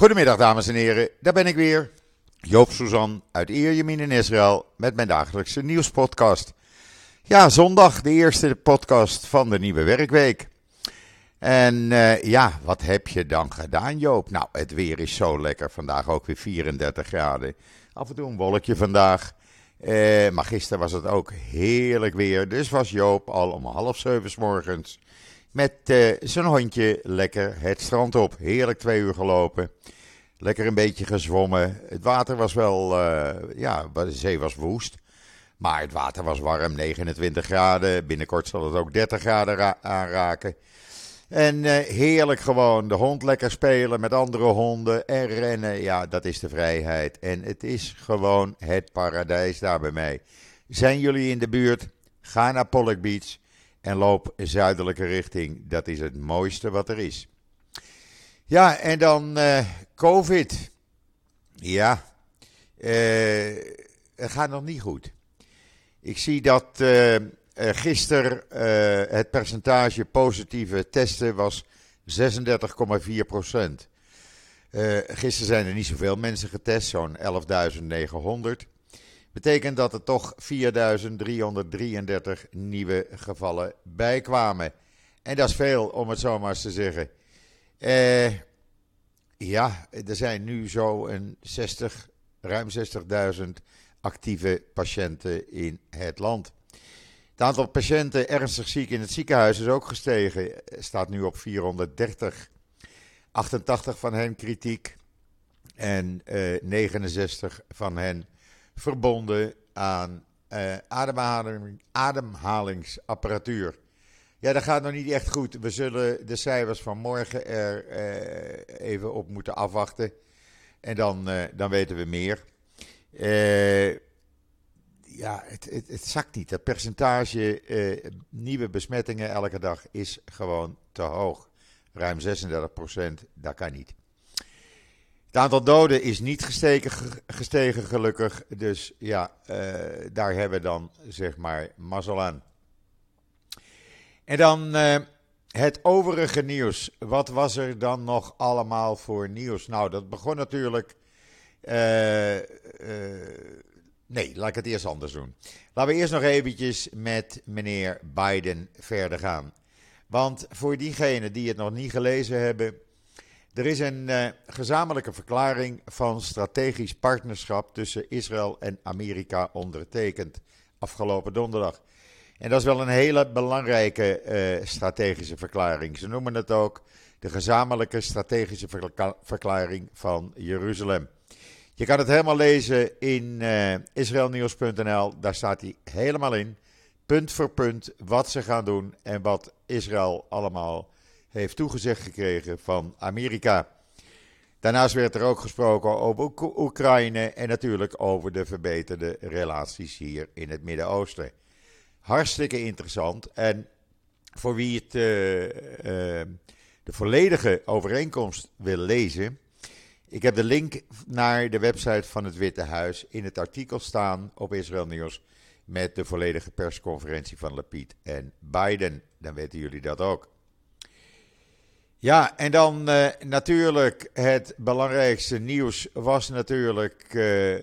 Goedemiddag dames en heren, daar ben ik weer. Joop Suzan uit Ierjemien in Israël met mijn dagelijkse nieuwspodcast. Ja, zondag de eerste podcast van de nieuwe werkweek. En uh, ja, wat heb je dan gedaan Joop? Nou, het weer is zo lekker. Vandaag ook weer 34 graden. Af en toe een wolkje vandaag. Uh, maar gisteren was het ook heerlijk weer. Dus was Joop al om half zeven morgens met uh, zijn hondje lekker het strand op. Heerlijk twee uur gelopen. Lekker een beetje gezwommen. Het water was wel, uh, ja, de zee was woest. Maar het water was warm, 29 graden. Binnenkort zal het ook 30 graden aanraken. En uh, heerlijk gewoon de hond lekker spelen met andere honden en rennen. Ja, dat is de vrijheid. En het is gewoon het paradijs daar bij mij. Zijn jullie in de buurt? Ga naar Pollock Beach en loop zuidelijke richting. Dat is het mooiste wat er is. Ja, en dan uh, COVID. Ja, uh, het gaat nog niet goed. Ik zie dat uh, gisteren het percentage positieve testen was 36,4 procent. gisteren zijn er niet zoveel mensen getest, zo'n 11.900. Betekent dat er toch 4.333 nieuwe gevallen bijkwamen. En dat is veel, om het zo maar eens te zeggen. Eh, ja, er zijn nu zo een 60, ruim 60.000 actieve patiënten in het land. Het aantal patiënten ernstig ziek in het ziekenhuis is ook gestegen. Staat nu op 430. 88 van hen kritiek en uh, 69 van hen verbonden aan uh, ademhaling, ademhalingsapparatuur. Ja, dat gaat nog niet echt goed. We zullen de cijfers van morgen er uh, even op moeten afwachten. En dan, uh, dan weten we meer. ja, het, het, het, zakt niet. Het percentage nieuwe besmettingen elke dag is gewoon te hoog. Ruim 36 procent, dat kan niet. Het aantal doden is niet gestegen, gestegen gelukkig. Dus ja, uh, daar hebben we dan zeg maar mazzel aan. En dan uh, het overige nieuws. Wat was er dan nog allemaal voor nieuws? Nou, dat begon natuurlijk. Uh, nee, laat ik het eerst anders doen. Laten we eerst nog eventjes met meneer Biden verder gaan. Want voor diegenen die het nog niet gelezen hebben. Er is een uh, gezamenlijke verklaring van strategisch partnerschap tussen Israël en Amerika ondertekend afgelopen donderdag. En dat is wel een hele belangrijke uh, strategische verklaring. Ze noemen het ook de gezamenlijke strategische verklaring van Jeruzalem. Je kan het helemaal lezen in uh, israelnieuws.nl. Daar staat hij helemaal in, punt voor punt, wat ze gaan doen en wat Israël allemaal heeft toegezegd gekregen van Amerika. Daarnaast werd er ook gesproken over Oekraïne en natuurlijk over de verbeterde relaties hier in het Midden-Oosten. Hartstikke interessant. En voor wie het, uh, uh, de volledige overeenkomst wil lezen, ik heb de link naar de website van het Witte Huis in het artikel staan op Israël Nieuws met de volledige persconferentie van Lapid en Biden. Dan weten jullie dat ook. Ja, en dan uh, natuurlijk het belangrijkste nieuws was natuurlijk uh, uh,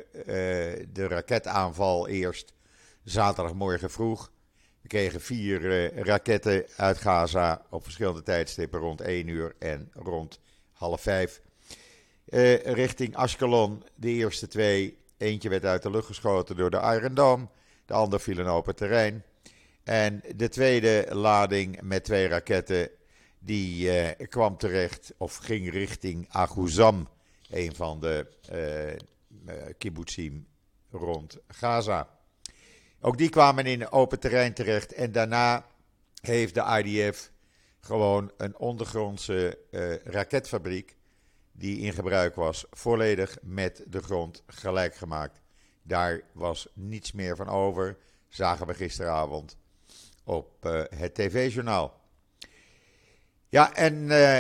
de raketaanval eerst zaterdagmorgen vroeg. We kregen vier raketten uit Gaza op verschillende tijdstippen rond 1 uur en rond half 5. richting Ashkelon, de eerste twee. Eentje werd uit de lucht geschoten door de Iron Dome, de ander viel in open terrein. En de tweede lading met twee raketten die uh, kwam terecht of ging richting Aguzam, een van de uh, uh, kibbutzim rond Gaza. Ook die kwamen in open terrein terecht en daarna heeft de IDF gewoon een ondergrondse raketfabriek die in gebruik was, volledig met de grond gelijk gemaakt. Daar was niets meer van over, zagen we gisteravond op het tv-journaal. Ja, en uh,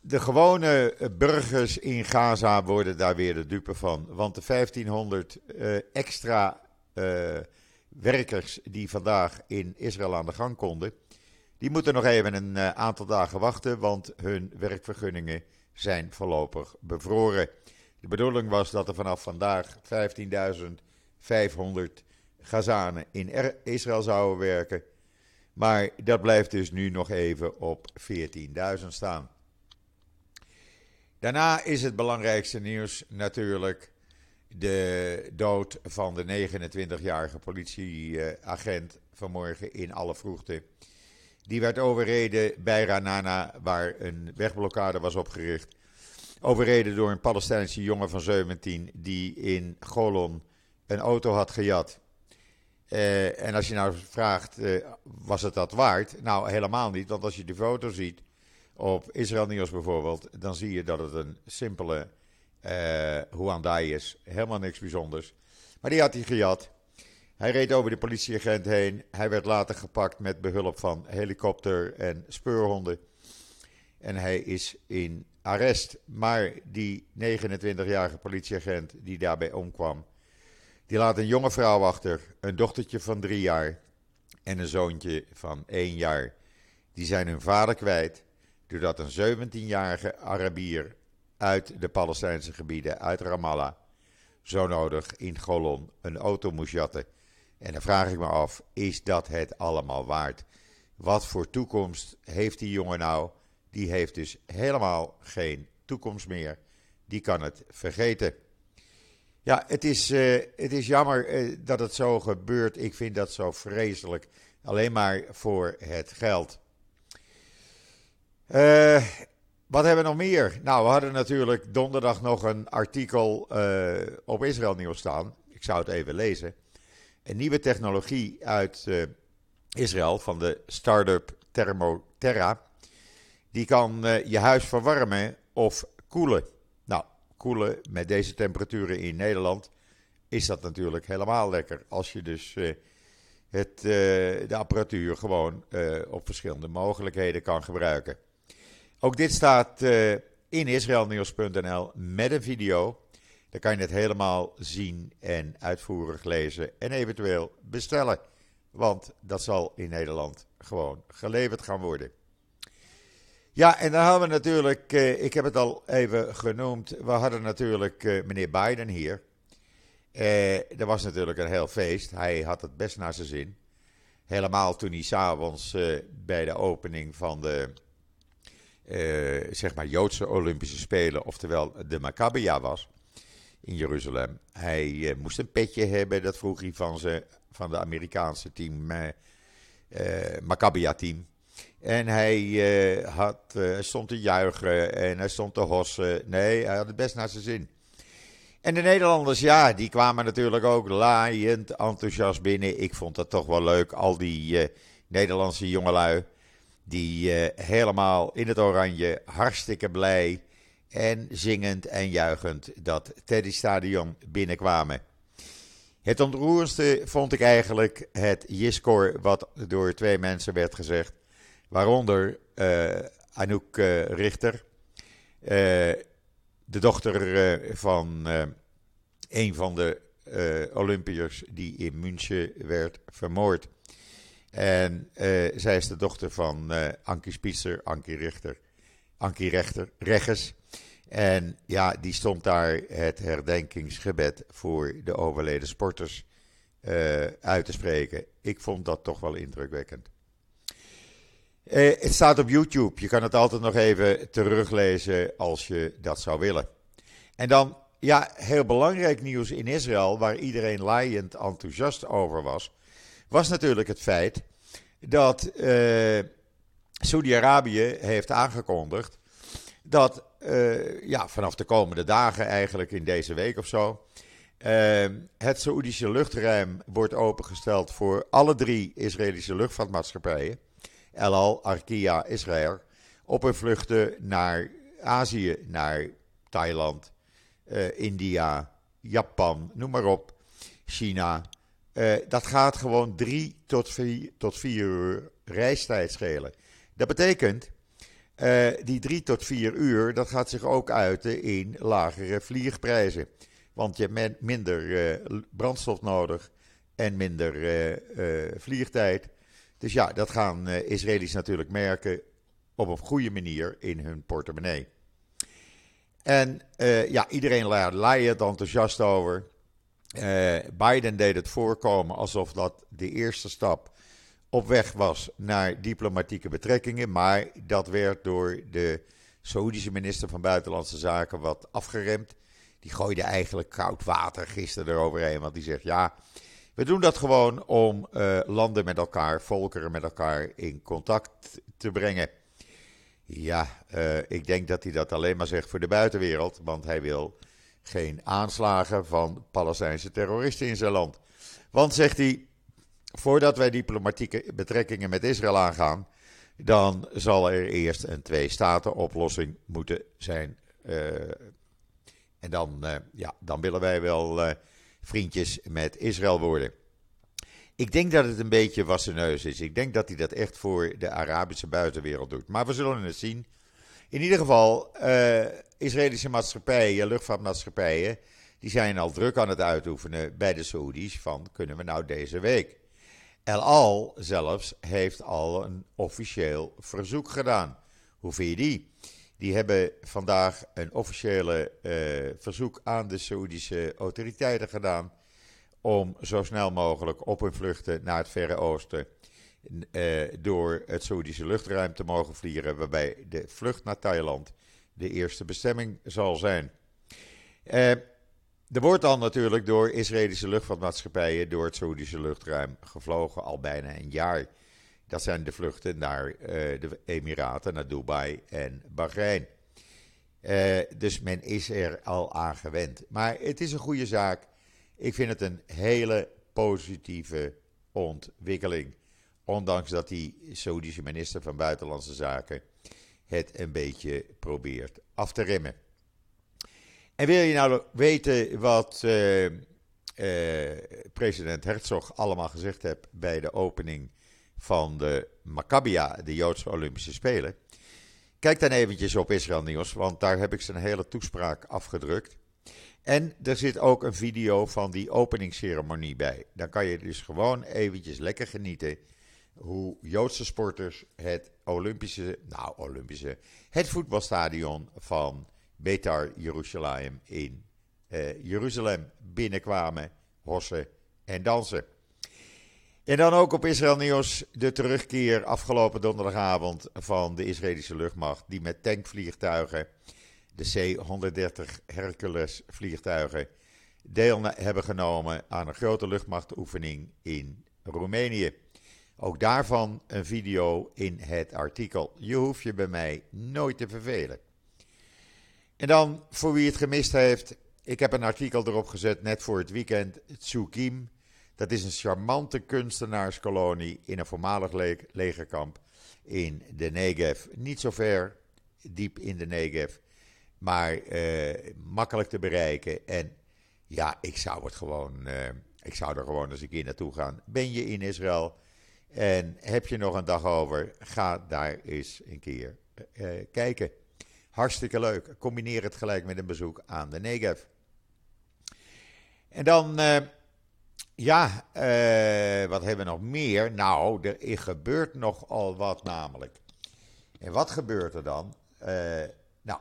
de gewone burgers in Gaza worden daar weer de dupe van. Want de 1500 uh, eh, extra werkers die vandaag in Israël aan de gang konden, die moeten nog even een aantal dagen wachten, want hun werkvergunningen zijn voorlopig bevroren. De bedoeling was dat er vanaf vandaag 15.500 Gazanen in Israël zouden werken. Maar dat blijft dus nu nog even op 14.000 staan. Daarna is het belangrijkste nieuws natuurlijk de dood van de 29-jarige politieagent vanmorgen in alle vroegte. Die werd overreden bij Ranana, waar een wegblokkade was opgericht. Overreden door een Palestijnse jongen van 17 die in Golon een auto had gejat. Uh, en als je nou vraagt, uh, was het dat waard? Nou, helemaal niet, want als je de foto ziet op Israël Nieuws bijvoorbeeld, dan zie je dat het een simpele uh, is. Helemaal niks bijzonders. Maar die had hij gejat. Hij reed over de politieagent heen. Hij werd later gepakt met behulp van helikopter en speurhonden. En hij is in arrest. Maar die 29-jarige politieagent die daarbij omkwam, die laat een jonge vrouw achter, een dochtertje van drie jaar en een zoontje van één jaar. Die zijn hun vader kwijt doordat een 17-jarige Arabier uit de Palestijnse gebieden, uit Ramallah, zo nodig in Golon een auto moest jatten. En dan vraag ik me af, is dat het allemaal waard? Wat voor toekomst heeft die jongen nou? Die heeft dus helemaal geen toekomst meer. Die kan het vergeten. Ja, het is, uh, het is jammer uh, dat het zo gebeurt. Ik vind dat zo vreselijk. Alleen maar voor het geld. Uh, wat hebben we nog meer? Nou, we hadden natuurlijk donderdag nog een artikel op Israël Nieuws staan. Ik zou het even lezen. Een nieuwe technologie uit Israël van de start-up Thermoterra. Die kan je huis verwarmen of koelen met deze temperaturen in Nederland, is dat natuurlijk helemaal lekker. Als je dus uh, het, uh, de apparatuur gewoon uh, op verschillende mogelijkheden kan gebruiken. Ook dit staat in israelnieuws.nl met een video. Daar kan je het helemaal zien en uitvoerig lezen en eventueel bestellen. Want dat zal in Nederland gewoon geleverd gaan worden. Ja, en dan hadden we natuurlijk, uh, ik heb het al even genoemd, we hadden natuurlijk uh, meneer Biden hier. Uh, was natuurlijk een heel feest, hij had het best naar zijn zin. Helemaal toen hij s'avonds bij de opening van de zeg maar Joodse Olympische Spelen, oftewel de Maccabia was in Jeruzalem. Hij moest een petje hebben, dat vroeg hij van, ze, van de Amerikaanse team, Maccabia team. En hij uh, had, uh, stond te juichen en hij stond te hossen. Nee, hij had het best naar zijn zin. En de Nederlanders, ja, die kwamen natuurlijk ook laaiend enthousiast binnen. Ik vond dat toch wel leuk. Al die uh, Nederlandse jongelui, die helemaal in het oranje, hartstikke blij en zingend en juichend dat Teddy Stadion binnenkwamen. Het ontroerendste vond ik eigenlijk het Jiskor, wat door twee mensen werd gezegd. Waaronder uh, Anouk uh, Richter, uh, de dochter van een van de Olympiërs die in München werd vermoord. En zij is de dochter van Ankie Spitzer, Ankie Richter, Ankie Rechter, Regges. En ja, die stond daar het herdenkingsgebed voor de overleden sporters uit te spreken. Ik vond dat toch wel indrukwekkend. Eh, het staat op YouTube. Je kan het altijd nog even teruglezen als je dat zou willen. En dan, ja, heel belangrijk nieuws in Israël, waar iedereen laaiend enthousiast over was, was natuurlijk het feit dat uh, Saudi-Arabië heeft aangekondigd dat uh, ja, vanaf de komende dagen, eigenlijk in deze week of zo, het Saoedische luchtruim wordt opengesteld voor alle drie Israëlische luchtvaartmaatschappijen. El Al, Arkia, Israël, op hun vluchten naar Azië, naar Thailand, uh, India, Japan, noem maar op, China. Uh, dat gaat gewoon drie tot vier, tot vier uur reistijd schelen. Dat betekent, uh, die drie tot vier uur, dat gaat zich ook uiten in lagere vliegprijzen. Want je hebt minder brandstof nodig en minder vliegtijd. Dus ja, dat gaan uh, Israëli's natuurlijk merken op een goede manier in hun portemonnee. En ja, iedereen laait enthousiast over. Biden deed het voorkomen alsof dat de eerste stap op weg was naar diplomatieke betrekkingen. Maar dat werd door de Saoedische minister van Buitenlandse Zaken wat afgeremd. Die gooide eigenlijk koud water gisteren eroverheen. Want die zegt: ja, we doen dat gewoon om uh, landen met elkaar, volkeren met elkaar in contact te brengen. Ja, uh, ik denk dat hij dat alleen maar zegt voor de buitenwereld. Want hij wil geen aanslagen van Palestijnse terroristen in zijn land. Want zegt hij, voordat wij diplomatieke betrekkingen met Israël aangaan, dan zal er eerst een twee-staten-oplossing moeten zijn. Uh, en dan, ja, dan willen wij wel vriendjes met Israël worden. Ik denk dat het een beetje wassen neus is. Ik denk dat hij dat echt voor de Arabische buitenwereld doet. Maar we zullen het zien. In ieder geval, Israëlische maatschappijen, luchtvaartmaatschappijen, die zijn al druk aan het uitoefenen bij de Saoedi's van kunnen we nou deze week. El Al zelfs heeft al een officieel verzoek gedaan. Hoe vind je die? Die hebben vandaag een officiële uh, verzoek aan de Saoedische autoriteiten gedaan. om zo snel mogelijk op hun vluchten naar het Verre Oosten. Uh, door het Saoedische luchtruim te mogen vliegen. Waarbij de vlucht naar Thailand de eerste bestemming zal zijn. Uh, er wordt dan natuurlijk door Israëlische luchtvaartmaatschappijen door het Saoedische luchtruim gevlogen al bijna een jaar. Dat zijn de vluchten naar uh, de Emiraten, naar Dubai en Bahrein. Uh, dus men is er al aan gewend. Maar het is een goede zaak. Ik vind het een hele positieve ontwikkeling. Ondanks dat die Saoedische minister van Buitenlandse Zaken het een beetje probeert af te remmen. En wil je nou weten wat uh, president Herzog allemaal gezegd heeft bij de opening van de Maccabia, de Joodse Olympische Spelen? Kijk dan eventjes op Israël Nieuws, want daar heb ik zijn hele toespraak afgedrukt. En er zit ook een video van die openingsceremonie bij. Dan kan je dus gewoon eventjes lekker genieten hoe Joodse sporters het Olympische, nou Olympische, het voetbalstadion van Betar Jeruzalem in uh, Jeruzalem binnenkwamen, hossen en dansen. En dan ook op Israël Nieuws de terugkeer afgelopen donderdagavond van de Israëlische luchtmacht, die met tankvliegtuigen, de C-130 Hercules vliegtuigen, deel hebben genomen aan een grote luchtmachtoefening in Roemenië. Ook daarvan een video in het artikel. Je hoeft je bij mij nooit te vervelen. En dan, voor wie het gemist heeft, ik heb een artikel erop gezet net voor het weekend. Tsukim, dat is een charmante kunstenaarskolonie in een voormalig le legerkamp in de Negev. Niet zo ver, diep in de Negev, maar uh, makkelijk te bereiken. En ja, ik zou het gewoon, uh, ik zou er gewoon eens een keer naartoe gaan. Ben je in Israël en heb je nog een dag over, ga daar eens een keer uh, kijken. Hartstikke leuk. Combineer het gelijk met een bezoek aan de Negev. En dan, ja, uh, wat hebben we nog meer? Nou, er gebeurt nogal wat namelijk. En wat gebeurt er dan? Uh, nou,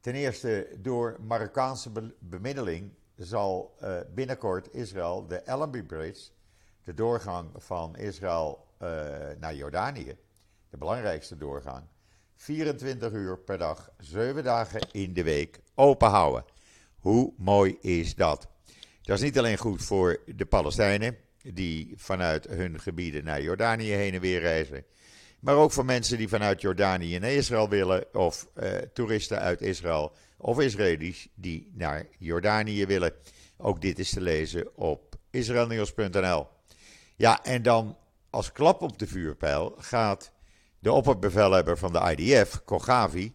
ten eerste door Marokkaanse be bemiddeling zal binnenkort Israël de Allenby Bridge, de doorgang van Israël naar Jordanië, de belangrijkste doorgang, 24 uur per dag, 7 dagen in de week open houden. Hoe mooi is dat? Dat is niet alleen goed voor de Palestijnen, die vanuit hun gebieden naar Jordanië heen en weer reizen. Maar ook voor mensen die vanuit Jordanië naar Israël willen, of uh, toeristen uit Israël, of Israëli's die naar Jordanië willen. Ook dit is te lezen op israelnieuws.nl. Ja, en dan als klap op de vuurpijl gaat de opperbevelhebber van de IDF, Kogavi,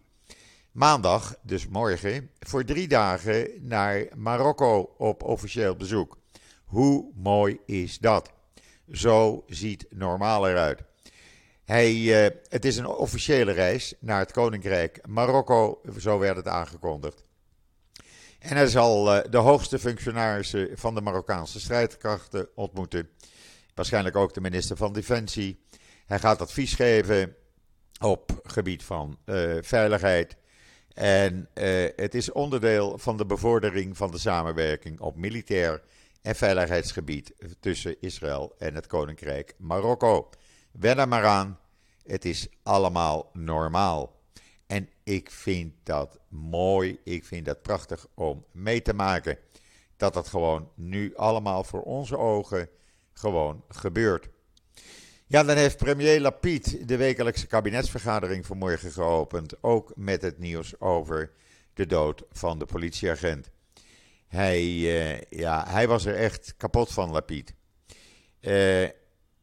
maandag, dus morgen, voor drie dagen naar Marokko op officieel bezoek. Hoe mooi is dat? Zo ziet normaal eruit. Hij, uh, het is een officiële reis naar het Koninkrijk Marokko, zo werd het aangekondigd. En hij zal uh, de hoogste functionarissen van de Marokkaanse strijdkrachten ontmoeten. Waarschijnlijk ook de minister van Defensie. Hij gaat advies geven op gebied van uh, veiligheid, En het is onderdeel van de bevordering van de samenwerking op militair en veiligheidsgebied tussen Israël en het Koninkrijk Marokko. Wen er maar aan, het is allemaal normaal. En ik vind dat mooi, ik vind dat prachtig om mee te maken. Dat dat gewoon nu allemaal voor onze ogen gewoon gebeurt. Ja, dan heeft premier Lapid de wekelijkse kabinetsvergadering vanmorgen geopend. Ook met het nieuws over de dood van de politieagent. Hij, uh, ja, hij was er echt kapot van, Lapid. Uh,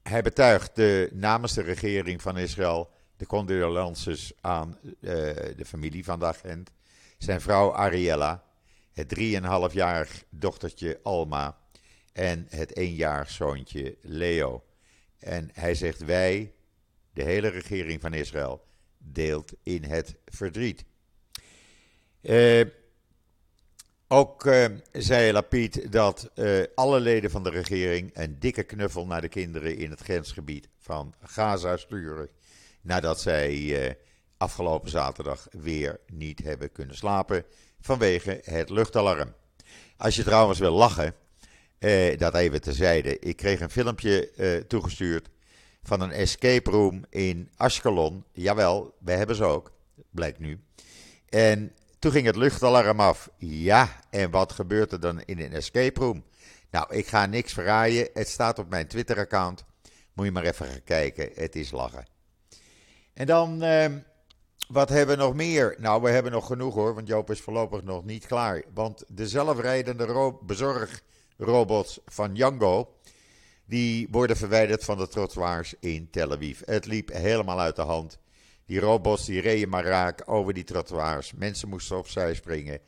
hij betuigt de, namens de regering van Israël de condolences aan uh, de familie van de agent. Zijn vrouw Ariella, het 3,5-jarig dochtertje Alma en het 1-jarig zoontje Leo. En hij zegt: Wij, de hele regering van Israël, deelt in het verdriet. Uh, ook uh, zei Lapid dat uh, alle leden van de regering een dikke knuffel naar de kinderen in het grensgebied van Gaza sturen. Nadat zij afgelopen zaterdag weer niet hebben kunnen slapen vanwege het luchtalarm. Als je trouwens wil lachen, dat even tezijde. Ik kreeg een filmpje toegestuurd van een escape room in Ashkelon. Jawel, wij hebben ze ook, blijkt nu. En toen ging het luchtalarm af. Ja, en wat gebeurt er dan in een escape room? Nou, ik ga niks verraaien. Het staat op mijn Twitter-account. Moet je maar even gaan kijken. Het is lachen. En dan, eh, wat hebben we nog meer? Nou, we hebben nog genoeg hoor, want Joop is voorlopig nog niet klaar. Want de zelfrijdende bezorgrobots van Django, die worden verwijderd van de trottoirs in Tel Aviv. Het liep helemaal uit de hand. Die robots die reden maar raak over die trottoirs. Mensen moesten opzij springen.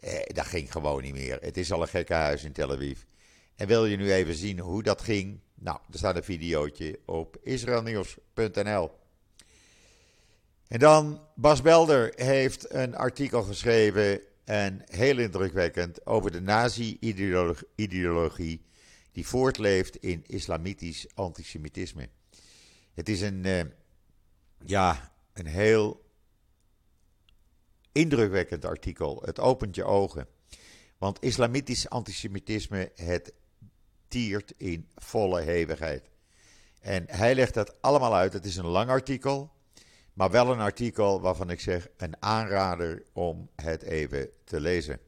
Eh, dat ging gewoon niet meer. Het is al een gekke huis in Tel Aviv. En wil je nu even zien hoe dat ging? Nou, er staat een videootje op israelnieuws.nl. En dan, Bas Belder heeft een artikel geschreven, en heel indrukwekkend, over de nazi-ideologie die voortleeft in islamitisch antisemitisme. Het is een, uh, ja, een heel indrukwekkend artikel. Het opent je ogen. Want islamitisch antisemitisme, het tiert in volle hevigheid. En hij legt dat allemaal uit. Het is een lang artikel, maar wel een artikel waarvan ik zeg een aanrader om het even te lezen.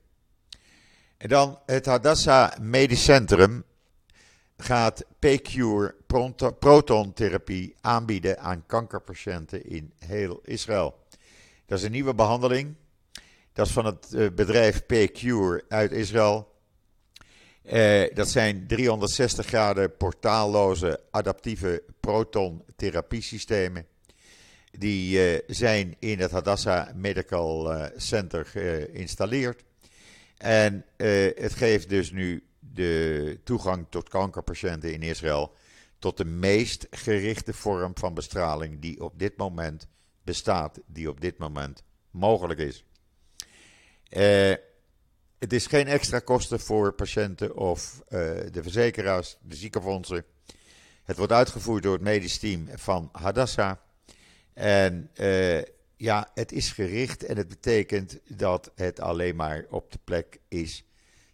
En dan het Hadassah Medisch Centrum gaat P-Cure protontherapie aanbieden aan kankerpatiënten in heel Israël. Dat is een nieuwe behandeling. Dat is van het eh, bedrijf P-Cure uit Israël. Eh, dat zijn 360 graden portaalloze adaptieve protontherapiesystemen. Die uh, zijn in het Hadassah Medical Center geïnstalleerd. En het geeft dus nu de toegang tot kankerpatiënten in Israël tot de meest gerichte vorm van bestraling die op dit moment bestaat, die op dit moment mogelijk is. Het is geen extra kosten voor patiënten of de verzekeraars, de ziekenfondsen. Het wordt uitgevoerd door het medisch team van Hadassah. En uh, ja, het is gericht en het betekent dat het alleen maar op de plek is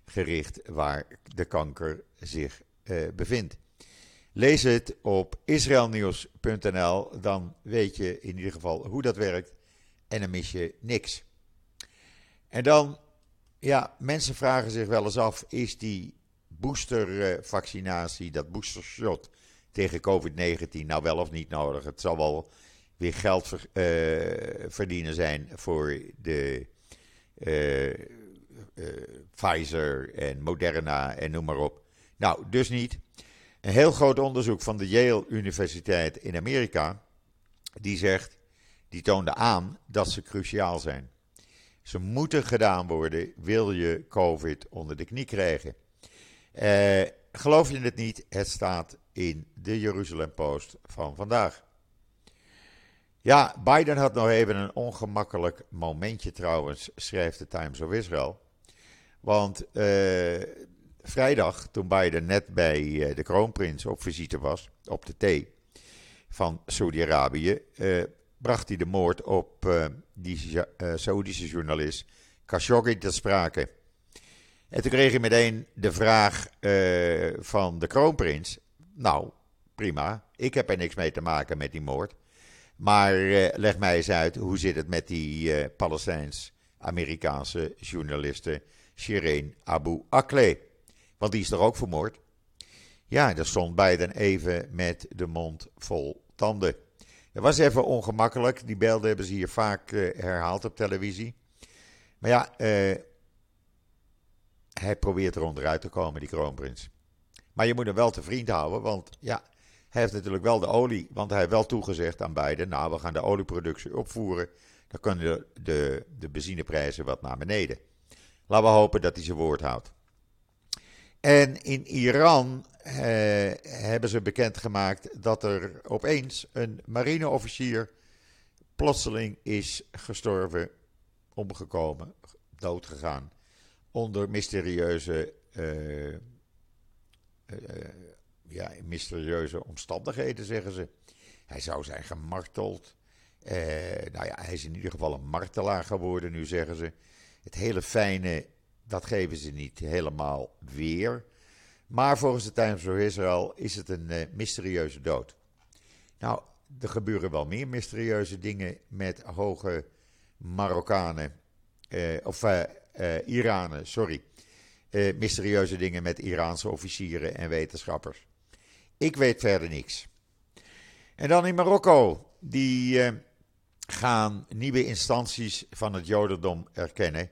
gericht waar de kanker zich uh, bevindt. Lees het op israelnieuws.nl, dan weet je in ieder geval hoe dat werkt en dan mis je niks. En dan, ja, mensen vragen zich wel eens af, is die boostervaccinatie, dat boostershot tegen COVID-19 nou wel of niet nodig? Het zal wel weer geld uh, verdienen zijn voor de uh, uh, Pfizer en Moderna en noem maar op. Nou, dus niet. Een heel groot onderzoek van de Yale Universiteit in Amerika, die zegt, die toonde aan dat ze cruciaal zijn. Ze moeten gedaan worden, wil je COVID onder de knie krijgen. Geloof je het niet? Het staat in de Jeruzalem Post van vandaag. Ja, Biden had nog even een ongemakkelijk momentje trouwens, schrijft de Times of Israel. Want uh, vrijdag, toen Biden net bij uh, de kroonprins op visite was, op de thee van Saudi-Arabië, uh, bracht hij de moord op die Saoedische journalist Khashoggi ter sprake. En toen kreeg hij meteen de vraag van de kroonprins. Nou, prima, ik heb er niks mee te maken met die moord. Maar leg mij eens uit, hoe zit het met die Palestijns-Amerikaanse journaliste Shireen Abu Akleh? Want die is toch ook vermoord? Ja, daar stond Biden even met de mond vol tanden. Dat was even ongemakkelijk. Die beelden hebben ze hier vaak uh, herhaald op televisie. Maar ja, uh, hij probeert er onderuit te komen, die kroonprins. Maar je moet hem wel te vriend houden, want ja, hij heeft natuurlijk wel de olie. Want hij heeft wel toegezegd aan Biden, nou, we gaan de olieproductie opvoeren. Dan kunnen de, de, de benzineprijzen wat naar beneden. Laten we hopen dat hij zijn woord houdt. En in Iran eh, hebben ze bekendgemaakt dat er opeens een marineofficier plotseling is gestorven, omgekomen, doodgegaan. Onder mysterieuze, uh, uh, ja, mysterieuze omstandigheden, zeggen ze. Hij zou zijn gemarteld. nou ja, hij is in ieder geval een martelaar geworden, nu zeggen ze. Het hele fijne dat geven ze niet helemaal weer. Maar volgens de Times of Israel is het een uh, mysterieuze dood. Nou, er gebeuren wel meer mysterieuze dingen met hoge Marokkanen. Uh, of Iranen, sorry. mysterieuze dingen met Iraanse officieren en wetenschappers. Ik weet verder niks. En dan in Marokko. Die gaan nieuwe instanties van het Jodendom erkennen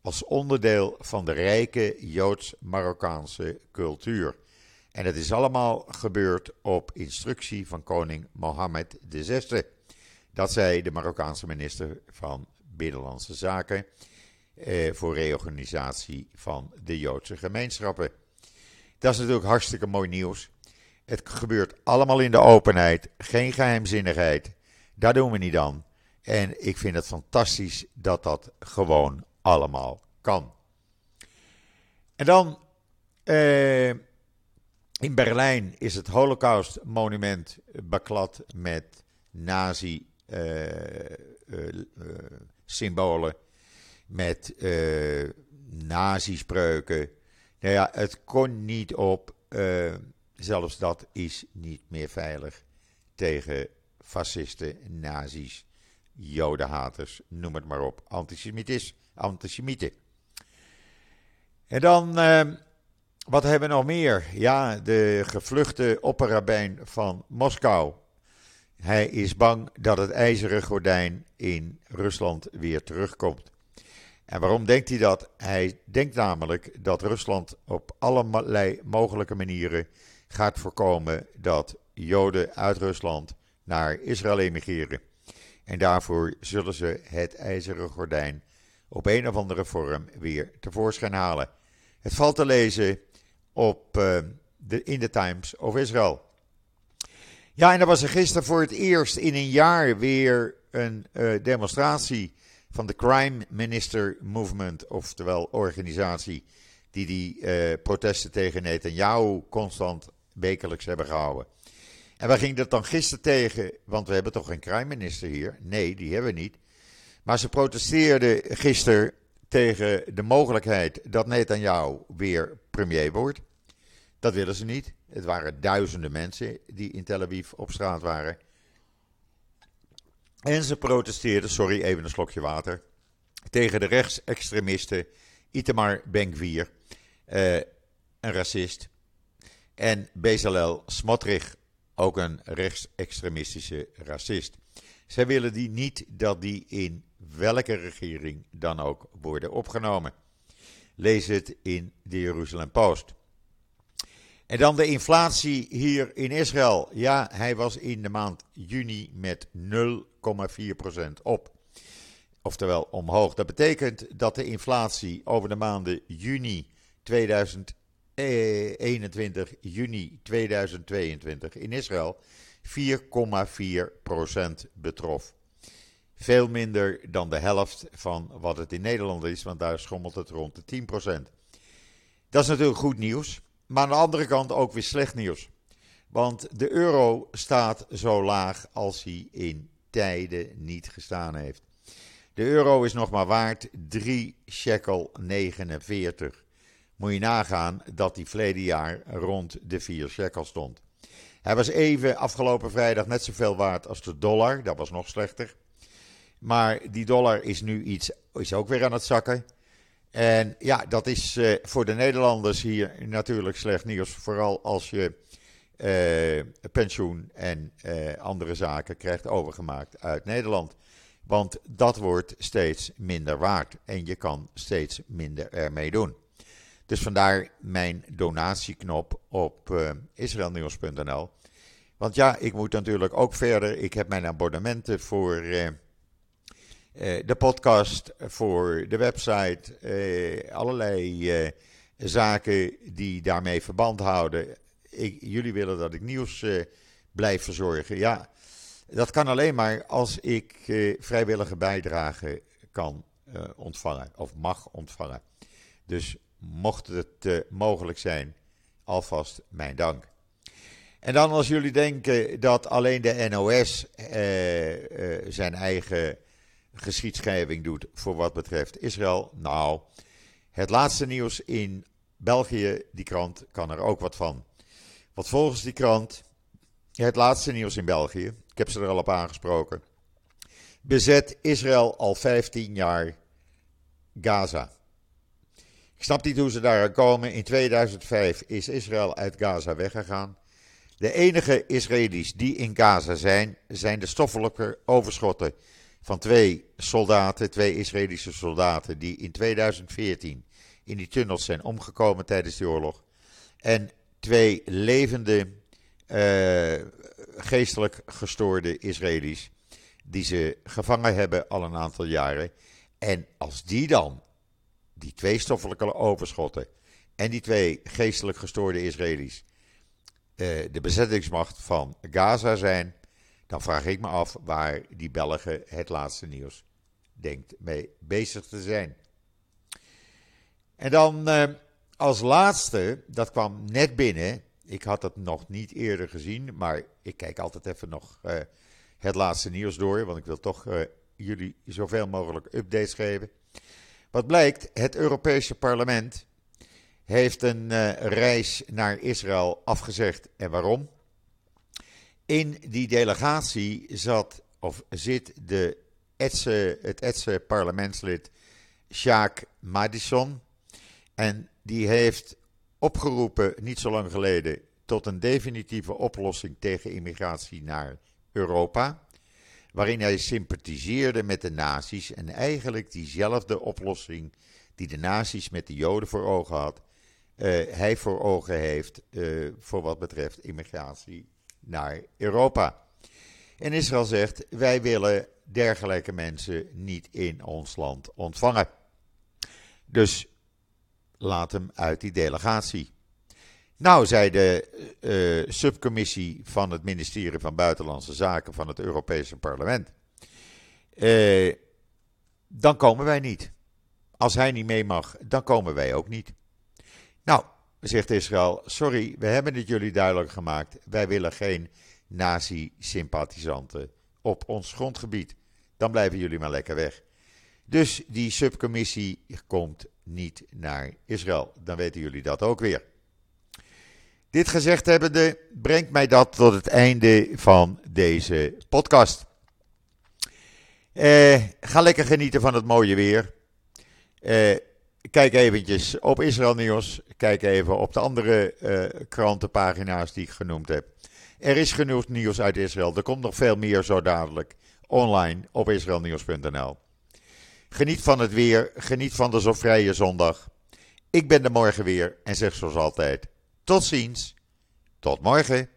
als onderdeel van de rijke Joods-Marokkaanse cultuur. En het is allemaal gebeurd op instructie van koning Mohammed VI. Dat zei de Marokkaanse minister van Binnenlandse Zaken eh, voor reorganisatie van de Joodse gemeenschappen. Dat is natuurlijk hartstikke mooi nieuws. Het gebeurt allemaal in de openheid, geen geheimzinnigheid. Daar doen we niet aan. En ik vind het fantastisch dat dat gewoon allemaal kan. En dan eh, in Berlijn is het Holocaust-monument beklad met nazi-symbolen, uh, uh, met uh, nazi-spreuken. Nou ja, het kon niet op. zelfs dat is niet meer veilig tegen fascisten, nazi's, jodenhaters, noem het maar op, antisemitisme antisemieten. En dan, uh, wat hebben we nog meer? Ja, de gevluchte opperrabijn van Moskou. Hij is bang dat het ijzeren gordijn in Rusland weer terugkomt. En waarom denkt hij dat? Hij denkt namelijk dat Rusland op allerlei mogelijke manieren gaat voorkomen dat Joden uit Rusland naar Israël emigreren. En daarvoor zullen ze het ijzeren gordijn op een of andere vorm weer tevoorschijn halen. Het valt te lezen op, uh, de, in de Times of Israel. Ja, en er was er gisteren voor het eerst in een jaar weer een uh, demonstratie van de Crime Minister Movement, oftewel organisatie die die uh, protesten tegen Netanyahu constant wekelijks hebben gehouden. En waar ging dat dan gisteren tegen? Want we hebben toch geen crime minister hier? Nee, die hebben we niet. Maar ze protesteerden gisteren tegen de mogelijkheid dat Netanyahu weer premier wordt. Dat willen ze niet. Het waren duizenden mensen die in Tel Aviv op straat waren. En ze protesteerden, sorry, even een slokje water, tegen de rechtsextremisten Itamar Ben-Gvir, eh, een racist, en Bezalel Smotrich, ook een rechtsextremistische racist. Zij willen die niet dat die in welke regering dan ook worden opgenomen. Lees het in de Jeruzalem Post. En dan de inflatie hier in Israël. Ja, hij was in de maand juni met 0,4% op. Oftewel omhoog. Dat betekent dat de inflatie over de maanden juni 2021, juni 2022 in Israël 4,4% betrof. Veel minder dan de helft van wat het in Nederland is, want daar schommelt het rond de 10%. Dat is natuurlijk goed nieuws, maar aan de andere kant ook weer slecht nieuws. Want de euro staat zo laag als hij in tijden niet gestaan heeft. De euro is nog maar waard 3 shekel 49. Moet je nagaan dat die verleden jaar rond de 4 shekel stond. Hij was even afgelopen vrijdag net zoveel waard als de dollar. Dat was nog slechter. Maar die dollar is nu iets, is ook weer aan het zakken. En ja, dat is uh, voor de Nederlanders hier natuurlijk slecht nieuws. Vooral als je uh, pensioen en uh, andere zaken krijgt overgemaakt uit Nederland. Want dat wordt steeds minder waard en je kan steeds minder ermee doen. Dus vandaar mijn donatieknop op uh, israelnieuws.nl. Want ja, ik moet natuurlijk ook verder. Ik heb mijn abonnementen voor uh, uh, de podcast, voor de website, allerlei zaken die daarmee verband houden. Ik, jullie willen dat ik nieuws blijf verzorgen. Ja, dat kan alleen maar als ik vrijwillige bijdrage kan ontvangen of mag ontvangen. Dus mocht het uh, mogelijk zijn, alvast mijn dank. En dan als jullie denken dat alleen de NOS uh, uh, zijn eigen geschiedschrijving doet voor wat betreft Israël. Nou, het laatste nieuws in België, die krant, kan er ook wat van. Want volgens die krant, het laatste nieuws in België, ik heb ze er al op aangesproken, bezet Israël al 15 jaar Gaza. Ik snap niet hoe ze daar komen. In 2005 is Israël uit Gaza weggegaan. De enige Israëli's die in Gaza zijn, zijn de stoffelijke overschotten van twee soldaten, twee Israëlische soldaten, die in 2014 in die tunnels zijn omgekomen tijdens de oorlog. En twee levende, uh, geestelijk gestoorde Israëli's, die ze gevangen hebben al een aantal jaren. En als die dan die twee stoffelijke overschotten en die twee geestelijk gestoorde Israëli's uh, de bezettingsmacht van Gaza zijn, dan vraag ik me af waar die Belgen het laatste nieuws denkt mee bezig te zijn. En dan uh, als laatste, dat kwam net binnen. Ik had het nog niet eerder gezien, maar ik kijk altijd even nog uh, het laatste nieuws door, want ik wil toch jullie zoveel mogelijk updates geven. Wat blijkt, het Europese parlement heeft een uh, reis naar Israël afgezegd. En waarom? In die delegatie zat, of zit de Etse, het Etse parlementslid Sjaak Madison. En die heeft opgeroepen, niet zo lang geleden, tot een definitieve oplossing tegen immigratie naar Europa waarin hij sympathiseerde met de nazi's en eigenlijk diezelfde oplossing die de nazi's met de Joden voor ogen had, uh, hij voor ogen heeft uh, voor wat betreft immigratie naar Europa. En Israël zegt: wij willen dergelijke mensen niet in ons land ontvangen. Dus laat hem uit die delegatie. Nou, zei de uh, subcommissie van het ministerie van Buitenlandse Zaken van het Europese parlement. Uh, dan komen wij niet. Als hij niet mee mag, dan komen wij ook niet. Nou, zegt Israël, sorry, we hebben het jullie duidelijk gemaakt. Wij willen geen nazi-sympathisanten op ons grondgebied. Dan blijven jullie maar lekker weg. Dus die subcommissie komt niet naar Israël. Dan weten jullie dat ook weer. Dit gezegd hebbende brengt mij dat tot het einde van deze podcast. Eh, ga lekker genieten van het mooie weer. Eh, kijk eventjes op Israël Nieuws. Kijk even op de andere eh, krantenpagina's die ik genoemd heb. Er is genoeg nieuws uit Israël. Er komt nog veel meer zo dadelijk online op israelnieuws.nl. Geniet van het weer. Geniet van de zo vrije zondag. Ik ben er morgen weer en zeg zoals altijd. Tot ziens. Tot morgen.